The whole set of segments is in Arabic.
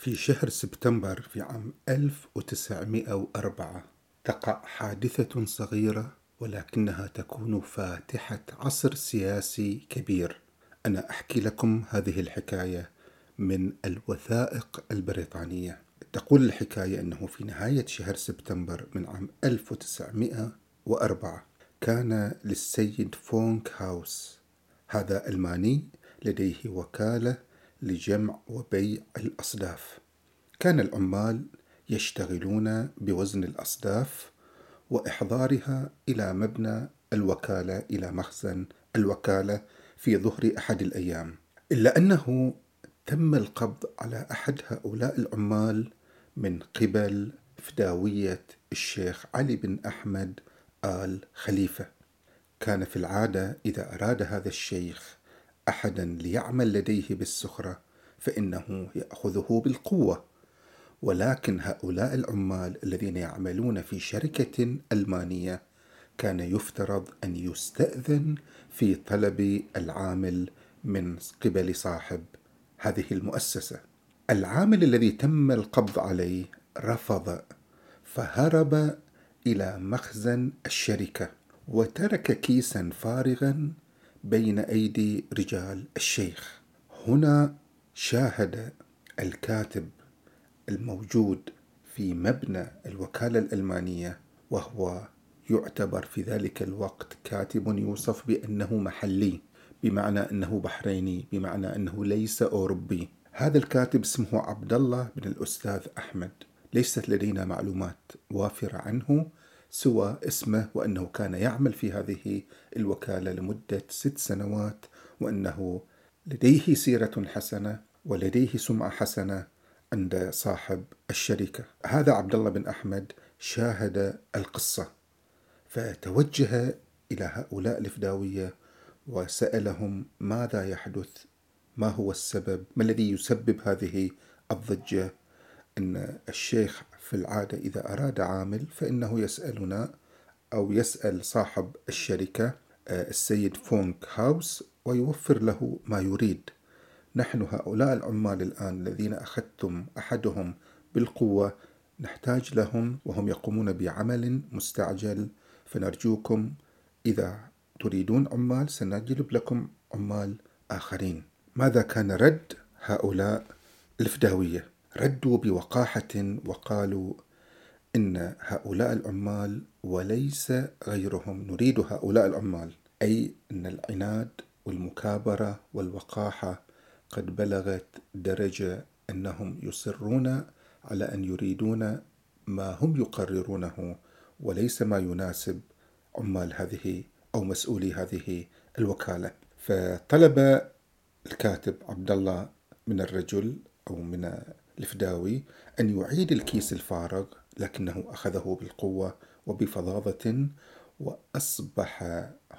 في شهر سبتمبر في عام 1904 تقع حادثة صغيرة ولكنها تكون فاتحة عصر سياسي كبير. أنا أحكي لكم هذه الحكاية من الوثائق البريطانية. تقول الحكاية أنه في نهاية شهر سبتمبر من عام 1904 كان للسيد فونك هاوس هذا ألماني لديه وكالة لجمع وبيع الأصداف كان العمال يشتغلون بوزن الأصداف وإحضارها إلى مبنى الوكالة إلى مخزن الوكالة في ظهر أحد الأيام. إلا أنه تم القبض على أحد هؤلاء العمال من قبل فداوية الشيخ علي بن أحمد آل خليفة. كان في العادة إذا أراد هذا الشيخ أحدا ليعمل لديه بالسخرة فإنه يأخذه بالقوة. ولكن هؤلاء العمال الذين يعملون في شركة ألمانية كان يفترض أن يستأذن في طلب العامل من قبل صاحب هذه المؤسسة. العامل الذي تم القبض عليه رفض فهرب إلى مخزن الشركة وترك كيسا فارغا بين أيدي رجال الشيخ. هنا شاهد الكاتب الموجود في مبنى الوكالة الألمانية وهو يعتبر في ذلك الوقت كاتب يوصف بأنه محلي بمعنى أنه بحريني بمعنى أنه ليس أوروبي. هذا الكاتب اسمه عبد الله بن الأستاذ أحمد. ليست لدينا معلومات وافرة عنه سوى اسمه وأنه كان يعمل في هذه الوكالة لمدة ست سنوات وأنه لديه سيرة حسنة ولديه سمعة حسنة عند صاحب الشركة. هذا عبد الله بن أحمد شاهد القصة فتوجه إلى هؤلاء الفداوية وسألهم ماذا يحدث ما هو السبب ما الذي يسبب هذه الضجة أن الشيخ في العادة إذا أراد عامل فإنه يسألنا أو يسأل صاحب الشركة آه، السيد فونك هاوس ويوفر له ما يريد. نحن هؤلاء العمال الآن الذين أخذتم أحدهم بالقوة نحتاج لهم وهم يقومون بعمل مستعجل. فنرجوكم إذا تريدون عمال سنجلب لكم عمال آخرين. ماذا كان رد هؤلاء الفداوية؟ ردوا بوقاحة وقالوا إن هؤلاء العمال وليس غيرهم. نريد هؤلاء العمال أي أن العناد والمكابرة والوقاحة قد بلغت درجة أنهم يصرون على أن يريدون ما هم يقررونه وليس ما يناسب عمال هذه أو مسؤولي هذه الوكالة. فطلب الكاتب عبد الله من الرجل أو من الفداوي أن يعيد الكيس الفارغ لكنه أخذه بالقوة وبفظاظة وأصبح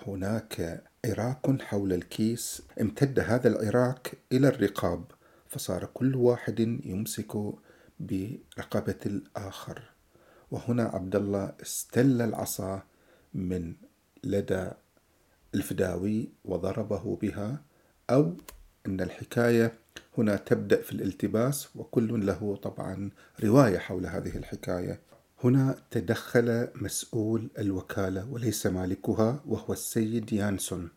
هناك عراك حول الكيس. امتد هذا العراك إلى الرقاب فصار كل واحد يمسك برقبة الآخر. وهنا عبد الله استل العصا من لدى الفداوي وضربه بها أو أن الحكاية هنا تبدأ في الالتباس وكل له طبعا رواية حول هذه الحكاية. هنا تدخل مسؤول الوكالة وليس مالكها وهو السيد يانسون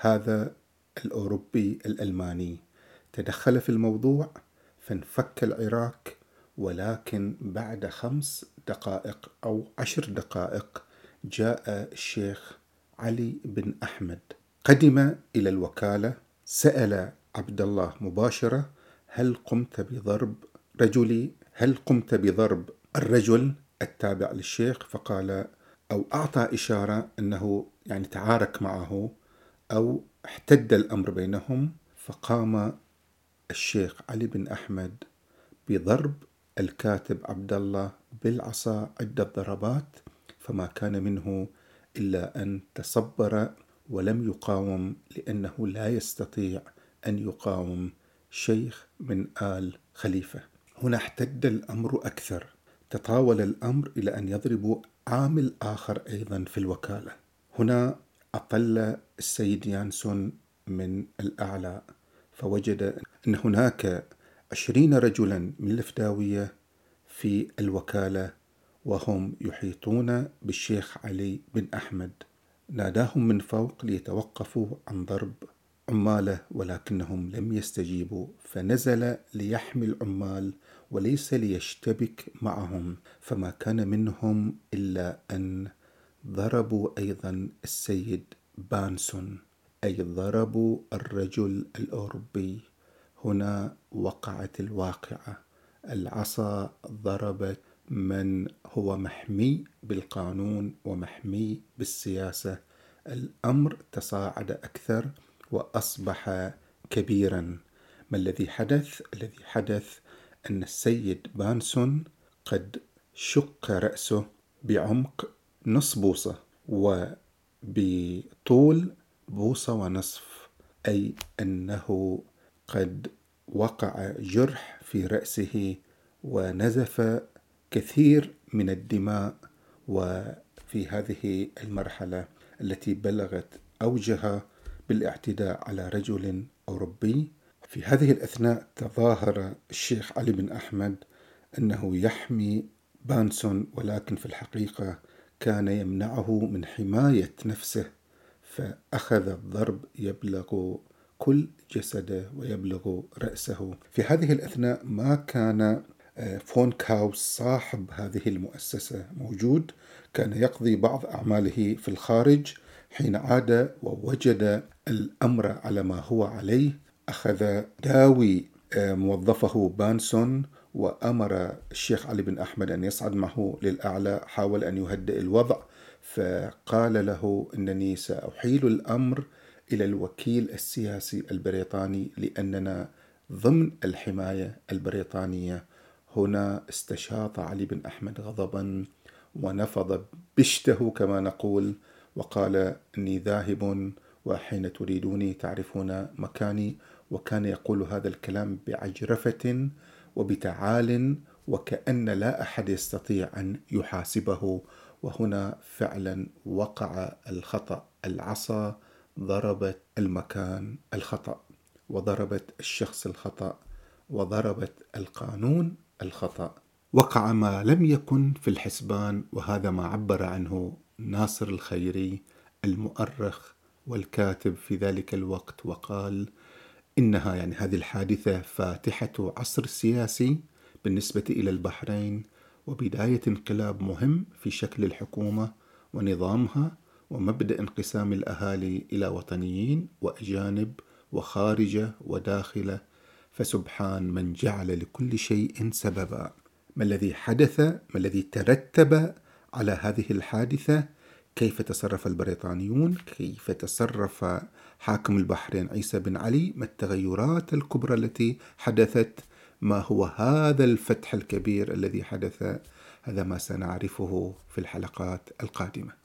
هذا الأوروبي الألماني. تدخل في الموضوع فانفك العراق ولكن بعد خمس دقائق أو عشر دقائق جاء الشيخ علي بن أحمد. قدم إلى الوكالة سأل عبد الله مباشرة هل قمت بضرب رجلي؟ هل قمت بضرب الرجل التابع للشيخ؟ فقال أو أعطى إشارة أنه يعني تعارك معه أو احتد الأمر بينهم. فقام الشيخ علي بن أحمد بضرب الكاتب عبد الله بالعصا عدة ضربات فما كان منه إلا أن تصبر ولم يقاوم لأنه لا يستطيع أن يقاوم شيخ من آل خليفة. هنا احتد الأمر أكثر. تطاول الأمر إلى أن يضربوا عامل آخر أيضا في الوكالة. هنا أطل السيد يانسون من الأعلى فوجد أن هناك عشرين رجلا من الفداوية في الوكالة وهم يحيطون بالشيخ علي بن أحمد. ناداهم من فوق ليتوقفوا عن ضرب عماله ولكنهم لم يستجيبوا فنزل ليحمي العمال وليس ليشتبك معهم فما كان منهم إلا أن ضربوا أيضا السيد بانسون أي ضربوا الرجل الأوروبي. هنا وقعت الواقعة العصا ضربت من هو محمي بالقانون ومحمي بالسياسة. الأمر تصاعد أكثر وأصبح كبيرا. ما الذي حدث؟ الذي حدث أن السيد بانسون قد شق رأسه بعمق نص بوصة وبطول بوصة ونصف أي أنه قد وقع جرح في رأسه ونزف كثير من الدماء وفي هذه المرحلة التي بلغت أوجها بالاعتداء على رجل أوروبي. في هذه الأثناء تظاهر الشيخ علي بن أحمد أنه يحمي بانسون ولكن في الحقيقة كان يمنعه من حماية نفسه فأخذ الضرب يبلغ كل جسده ويبلغ رأسه. في هذه الأثناء ما كان آه، فون كاوس صاحب هذه المؤسسة موجود كان يقضي بعض أعماله في الخارج حين عاد ووجد الأمر على ما هو عليه. أخذ داوي آه، موظفه بانسون وأمر الشيخ علي بن أحمد أن يصعد معه للأعلى حاول أن يهدئ الوضع فقال له أنني سأحيل الأمر إلى الوكيل السياسي البريطاني لأننا ضمن الحماية البريطانية. هنا استشاط علي بن أحمد غضبا ونفض بشته كما نقول وقال إني ذاهب وحين تريدوني تعرفون مكاني وكان يقول هذا الكلام بعجرفة وبتعال وكأن لا أحد يستطيع أن يحاسبه. وهنا فعلا وقع الخطأ العصا ضربت المكان الخطأ وضربت الشخص الخطأ وضربت القانون الخطأ. وقع ما لم يكن في الحسبان وهذا ما عبر عنه ناصر الخيري المؤرخ والكاتب في ذلك الوقت وقال إنها يعني هذه الحادثة فاتحة عصر سياسي بالنسبة إلى البحرين وبداية انقلاب مهم في شكل الحكومة ونظامها ومبدأ انقسام الأهالي إلى وطنيين وأجانب وخارجة وداخلة فسبحان من جعل لكل شيء سببا. ما الذي حدث؟ ما الذي ترتب على هذه الحادثة؟ كيف تصرف البريطانيون؟ كيف تصرف حاكم البحرين عيسى بن علي؟ ما التغيرات الكبرى التي حدثت؟ ما هو هذا الفتح الكبير الذي حدث؟ هذا ما سنعرفه في الحلقات القادمة.